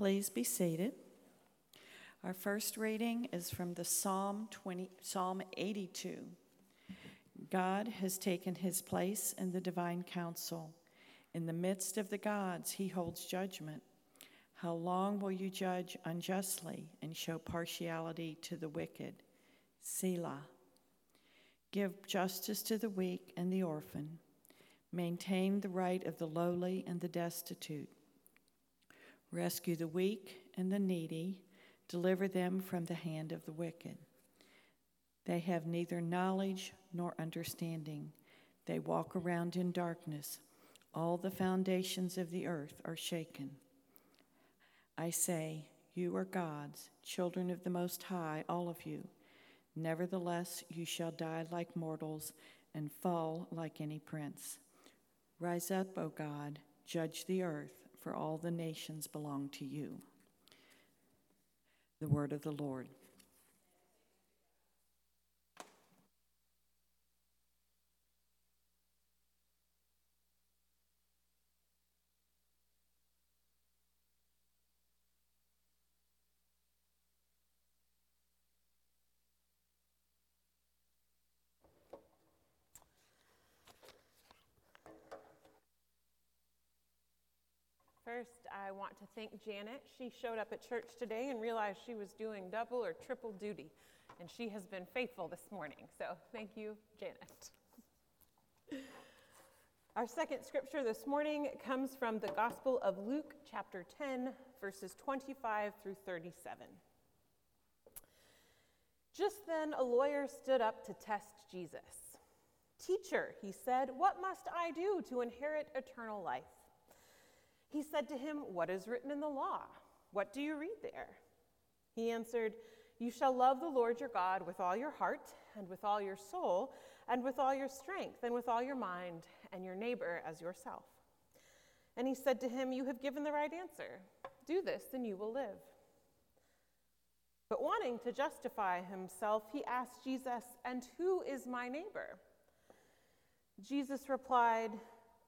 Please be seated. Our first reading is from the Psalm 20, Psalm 82. God has taken his place in the divine council. In the midst of the gods, he holds judgment. How long will you judge unjustly and show partiality to the wicked? Selah. Give justice to the weak and the orphan. Maintain the right of the lowly and the destitute. Rescue the weak and the needy. Deliver them from the hand of the wicked. They have neither knowledge nor understanding. They walk around in darkness. All the foundations of the earth are shaken. I say, You are God's, children of the Most High, all of you. Nevertheless, you shall die like mortals and fall like any prince. Rise up, O God, judge the earth, for all the nations belong to you. The word of the Lord. First, I want to thank Janet. She showed up at church today and realized she was doing double or triple duty, and she has been faithful this morning. So, thank you, Janet. Our second scripture this morning comes from the Gospel of Luke, chapter 10, verses 25 through 37. Just then, a lawyer stood up to test Jesus. Teacher, he said, what must I do to inherit eternal life? He said to him, What is written in the law? What do you read there? He answered, You shall love the Lord your God with all your heart, and with all your soul, and with all your strength, and with all your mind, and your neighbor as yourself. And he said to him, You have given the right answer. Do this, and you will live. But wanting to justify himself, he asked Jesus, And who is my neighbor? Jesus replied,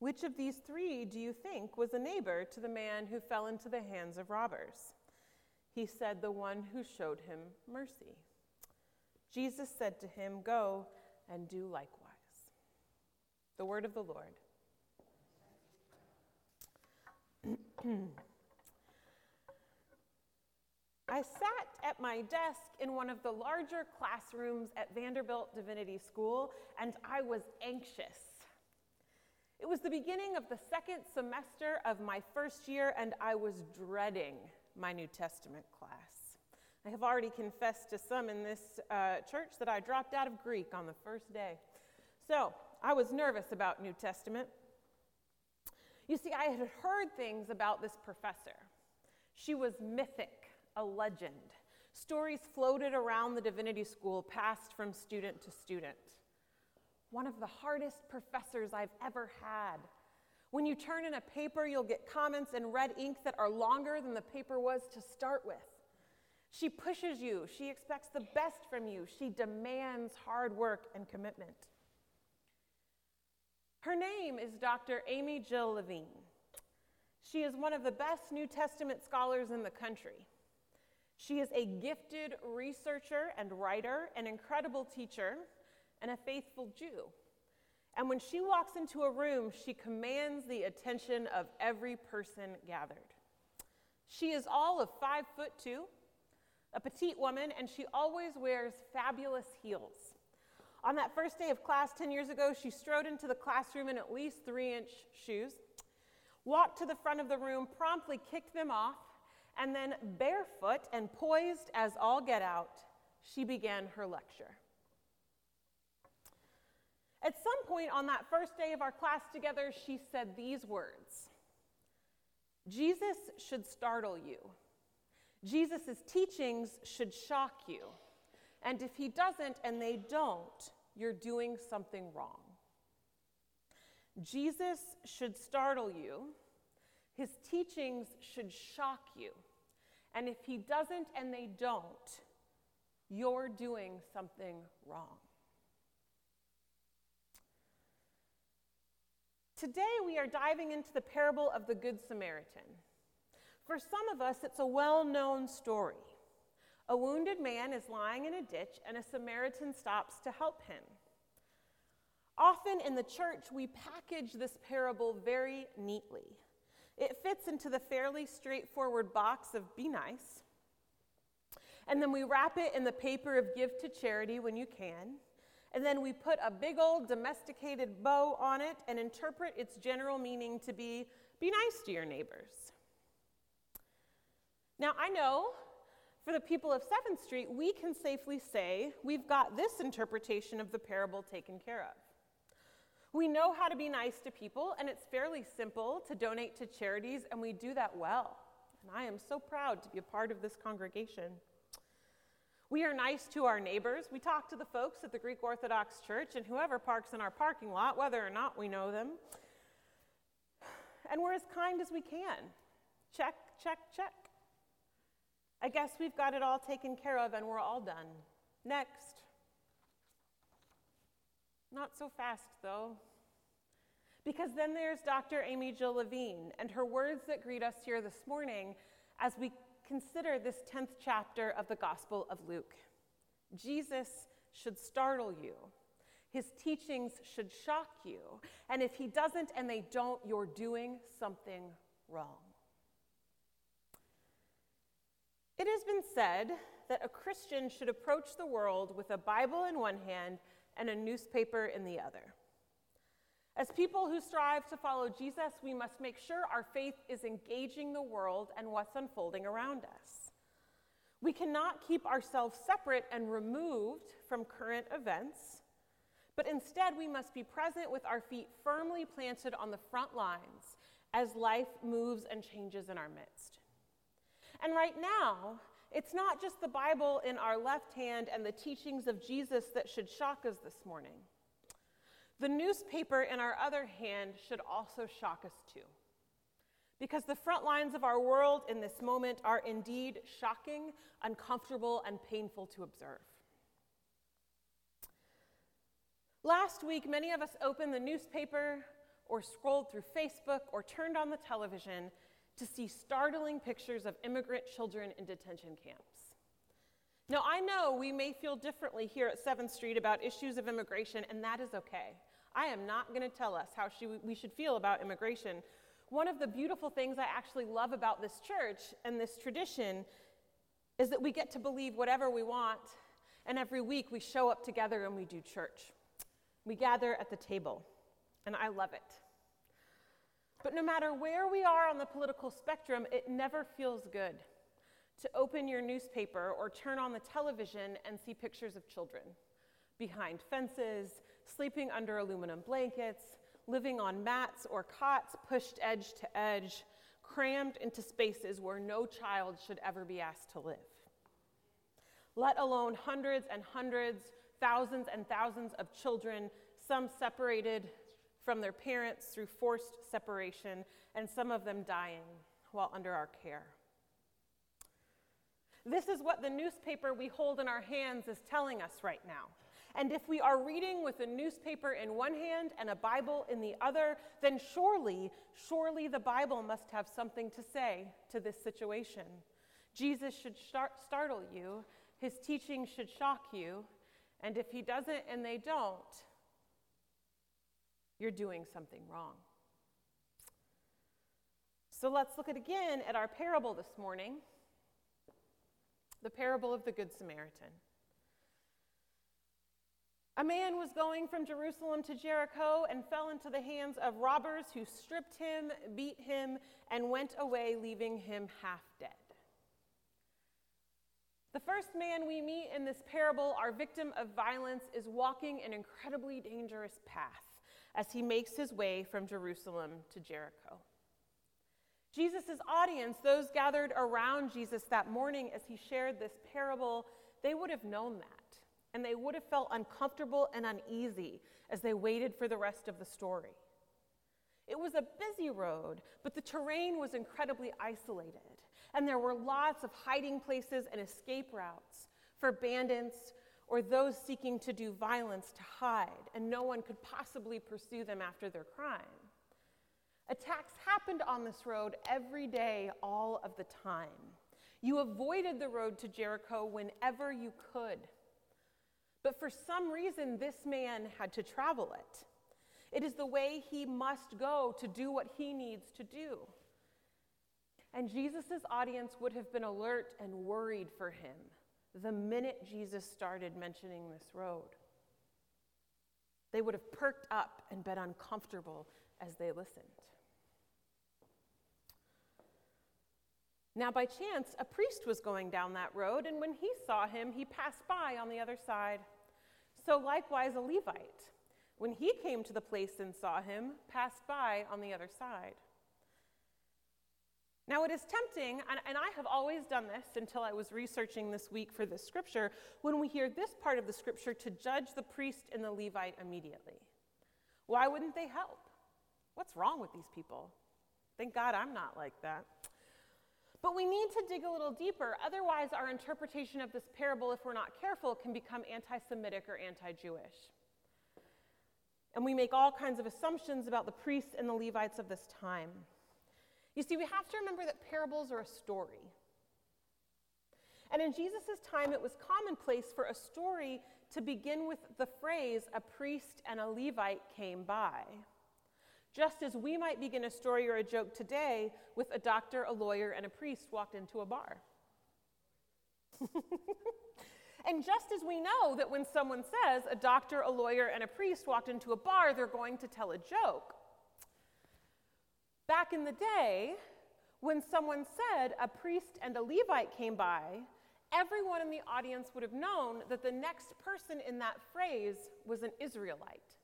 Which of these three do you think was a neighbor to the man who fell into the hands of robbers? He said, The one who showed him mercy. Jesus said to him, Go and do likewise. The word of the Lord. I sat at my desk in one of the larger classrooms at Vanderbilt Divinity School, and I was anxious it was the beginning of the second semester of my first year, and I was dreading my New Testament class. I have already confessed to some in this uh, church that I dropped out of Greek on the first day. So I was nervous about New Testament. You see, I had heard things about this professor. She was mythic, a legend. Stories floated around the divinity school, passed from student to student one of the hardest professors I've ever had. When you turn in a paper, you'll get comments in red ink that are longer than the paper was to start with. She pushes you, she expects the best from you, she demands hard work and commitment. Her name is Dr. Amy Jill Levine. She is one of the best New Testament scholars in the country. She is a gifted researcher and writer, an incredible teacher, and a faithful Jew. And when she walks into a room, she commands the attention of every person gathered. She is all of five foot two, a petite woman, and she always wears fabulous heels. On that first day of class 10 years ago, she strode into the classroom in at least three inch shoes, walked to the front of the room, promptly kicked them off, and then, barefoot and poised as all get out, she began her lecture. At some point on that first day of our class together, she said these words Jesus should startle you. Jesus' teachings should shock you. And if he doesn't and they don't, you're doing something wrong. Jesus should startle you. His teachings should shock you. And if he doesn't and they don't, you're doing something wrong. Today, we are diving into the parable of the Good Samaritan. For some of us, it's a well known story. A wounded man is lying in a ditch, and a Samaritan stops to help him. Often in the church, we package this parable very neatly. It fits into the fairly straightforward box of be nice. And then we wrap it in the paper of give to charity when you can. And then we put a big old domesticated bow on it and interpret its general meaning to be be nice to your neighbors. Now, I know for the people of 7th Street, we can safely say we've got this interpretation of the parable taken care of. We know how to be nice to people, and it's fairly simple to donate to charities, and we do that well. And I am so proud to be a part of this congregation. We are nice to our neighbors. We talk to the folks at the Greek Orthodox Church and whoever parks in our parking lot, whether or not we know them. And we're as kind as we can. Check, check, check. I guess we've got it all taken care of and we're all done. Next. Not so fast, though. Because then there's Dr. Amy Jill Levine and her words that greet us here this morning as we consider this 10th chapter of the Gospel of Luke. Jesus should startle you. His teachings should shock you. And if he doesn't and they don't, you're doing something wrong. It has been said that a Christian should approach the world with a Bible in one hand and a newspaper in the other. As people who strive to follow Jesus, we must make sure our faith is engaging the world and what's unfolding around us. We cannot keep ourselves separate and removed from current events, but instead we must be present with our feet firmly planted on the front lines as life moves and changes in our midst. And right now, it's not just the Bible in our left hand and the teachings of Jesus that should shock us this morning. The newspaper in our other hand should also shock us too. Because the front lines of our world in this moment are indeed shocking, uncomfortable, and painful to observe. Last week, many of us opened the newspaper or scrolled through Facebook or turned on the television to see startling pictures of immigrant children in detention camps. Now, I know we may feel differently here at 7th Street about issues of immigration, and that is okay. I am not going to tell us how we should feel about immigration. One of the beautiful things I actually love about this church and this tradition is that we get to believe whatever we want, and every week we show up together and we do church. We gather at the table, and I love it. But no matter where we are on the political spectrum, it never feels good to open your newspaper or turn on the television and see pictures of children behind fences, sleeping under aluminum blankets, living on mats or cots pushed edge to edge, crammed into spaces where no child should ever be asked to live. Let alone hundreds and hundreds, thousands and thousands of children, some separated from their parents through forced separation, and some of them dying while under our care. This is what the newspaper we hold in our hands is telling us right now. And if we are reading with a newspaper in one hand and a Bible in the other, then surely, surely the Bible must have something to say to this situation. Jesus should start, startle you, his teaching should shock you, and if he doesn't and they don't, you're doing something wrong. So let's look at again at our parable this morning the parable of the Good Samaritan. A man was going from Jerusalem to Jericho and fell into the hands of robbers who stripped him, beat him, and went away, leaving him half dead. The first man we meet in this parable, our victim of violence, is walking an incredibly dangerous path as he makes his way from Jerusalem to Jericho. Jesus' audience, those gathered around Jesus that morning as he shared this parable, they would have known that and they would have felt uncomfortable and uneasy as they waited for the rest of the story. It was a busy road, but the terrain was incredibly isolated, and there were lots of hiding places and escape routes for bandits or those seeking to do violence to hide, and no one could possibly pursue them after their crime. Attacks happened on this road every day, all of the time. You avoided the road to Jericho whenever you could. But for some reason, this man had to travel it. It is the way he must go to do what he needs to do. And Jesus' audience would have been alert and worried for him the minute Jesus started mentioning this road. They would have perked up and been uncomfortable as they listened. Now, by chance, a priest was going down that road, and when he saw him, he passed by on the other side. So, likewise, a Levite, when he came to the place and saw him, passed by on the other side. Now, it is tempting, and, and, I have always done this until I was researching this week for this scripture, when we hear this part of the scripture, to judge the priest and the Levite immediately. Why wouldn't they help? What's wrong with these people? Thank God I'm not like that. But we need to dig a little deeper, otherwise, our interpretation of this parable, if we're not careful, can become anti Semitic or anti Jewish. And we make all kinds of assumptions about the priests and the Levites of this time. You see, we have to remember that parables are a story. And in Jesus' time, it was commonplace for a story to begin with the phrase, a priest and a Levite came by just as we might begin a story or a joke today with a doctor, a lawyer, and a priest walked into a bar. and just as we know that when someone says a doctor, a lawyer, and a priest walked into a bar, they're going to tell a joke. Back in the day, when someone said a priest and a Levite came by, everyone in the audience would have known that the next person in that phrase was an Israelite.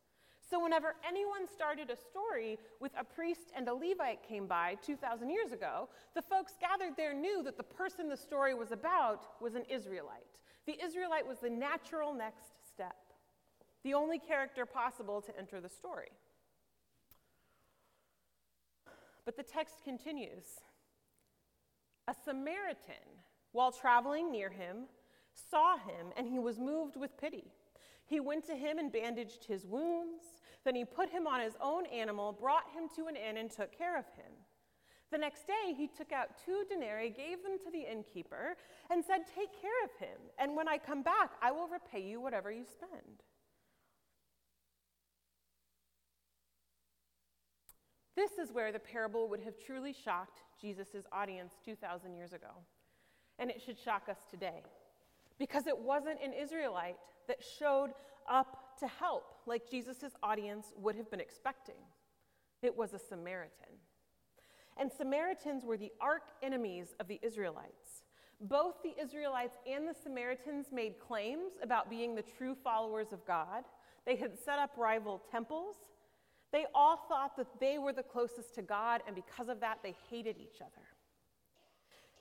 So, whenever anyone started a story with a priest and a Levite came by 2,000 years ago, the folks gathered there knew that the person the story was about was an Israelite. The Israelite was the natural next step, the only character possible to enter the story. But the text continues A Samaritan, while traveling near him, saw him, and he was moved with pity. He went to him and bandaged his wounds. Then he put him on his own animal, brought him to an inn, and took care of him. The next day he took out two denarii, gave them to the innkeeper, and said, Take care of him, and when I come back, I will repay you whatever you spend. This is where the parable would have truly shocked Jesus' audience 2,000 years ago. And it should shock us today. Because it wasn't an Israelite that showed up to help like Jesus' audience would have been expecting. It was a Samaritan. And Samaritans were the arch enemies of the Israelites. Both the Israelites and the Samaritans made claims about being the true followers of God. They had set up rival temples. They all thought that they were the closest to God, and because of that, they hated each other.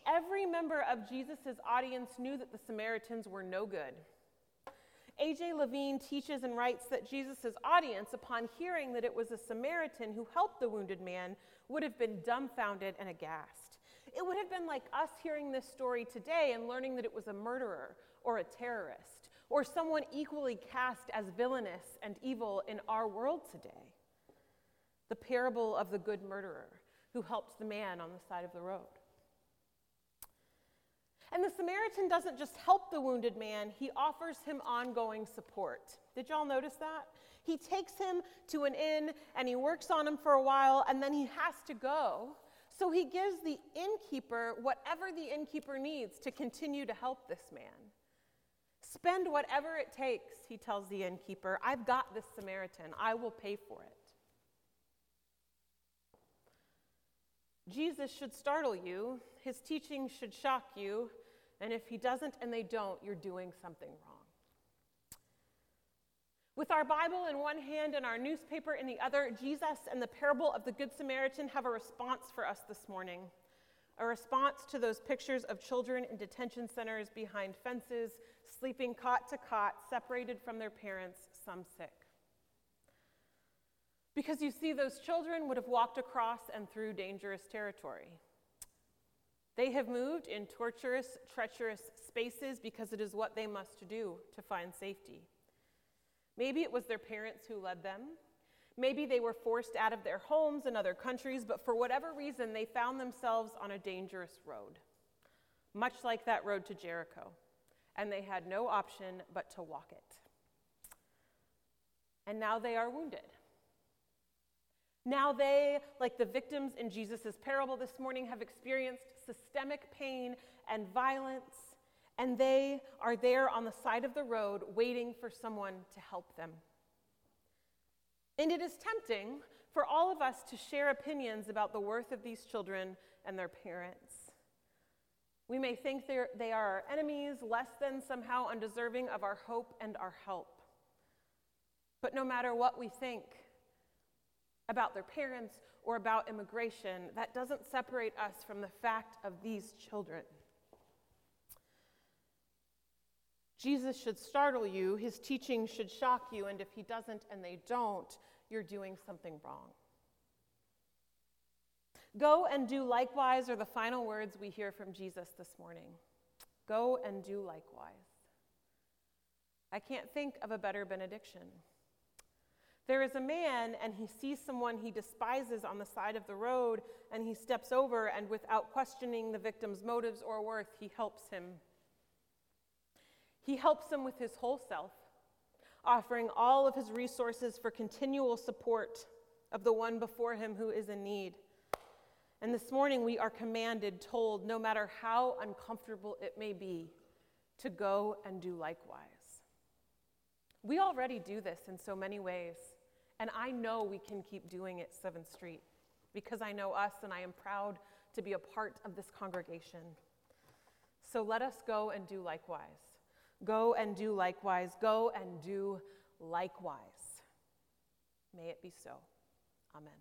Every member of Jesus' audience knew that the Samaritans were no good A.J. Levine teaches and writes that Jesus' audience, upon hearing that it was a Samaritan who helped the wounded man, would have been dumbfounded and aghast. It would have been like us hearing this story today and learning that it was a murderer or a terrorist or someone equally cast as villainous and evil in our world today. The parable of the good murderer who helped the man on the side of the road. And the Samaritan doesn't just help the wounded man, he offers him ongoing support. Did y'all notice that? He takes him to an inn and he works on him for a while and then he has to go. So he gives the innkeeper whatever the innkeeper needs to continue to help this man. Spend whatever it takes, he tells the innkeeper. I've got this Samaritan. I will pay for it. Jesus should startle you, his teaching should shock you, and if he doesn't and they don't, you're doing something wrong. With our Bible in one hand and our newspaper in the other, Jesus and the parable of the Good Samaritan have a response for us this morning. A response to those pictures of children in detention centers behind fences, sleeping cot to cot, separated from their parents, some sick. Because you see, those children would have walked across and through dangerous territory. They have moved in torturous, treacherous spaces because it is what they must do to find safety. Maybe it was their parents who led them. Maybe they were forced out of their homes in other countries, but for whatever reason, they found themselves on a dangerous road, much like that road to Jericho, and they had no option but to walk it. And now they are wounded. Now they, like the victims in Jesus' parable this morning, have experienced systemic pain and violence, and they are there on the side of the road waiting for someone to help them. And it is tempting for all of us to share opinions about the worth of these children and their parents. We may think they are our enemies, less than somehow undeserving of our hope and our help. But no matter what we think, about their parents or about immigration, that doesn't separate us from the fact of these children. Jesus should startle you, his teaching should shock you, and if he doesn't and they don't, you're doing something wrong. Go and do likewise are the final words we hear from Jesus this morning. Go and do likewise. I can't think of a better benediction. There is a man, and he sees someone he despises on the side of the road, and he steps over, and without questioning the victim's motives or worth, he helps him. He helps him with his whole self, offering all of his resources for continual support of the one before him who is in need. And this morning we are commanded, told, no matter how uncomfortable it may be, to go and do likewise. We already do this in so many ways. And I know we can keep doing it 7th Street because I know us and I am proud to be a part of this congregation. So let us go and do likewise. Go and do likewise. Go and do likewise. May it be so. Amen.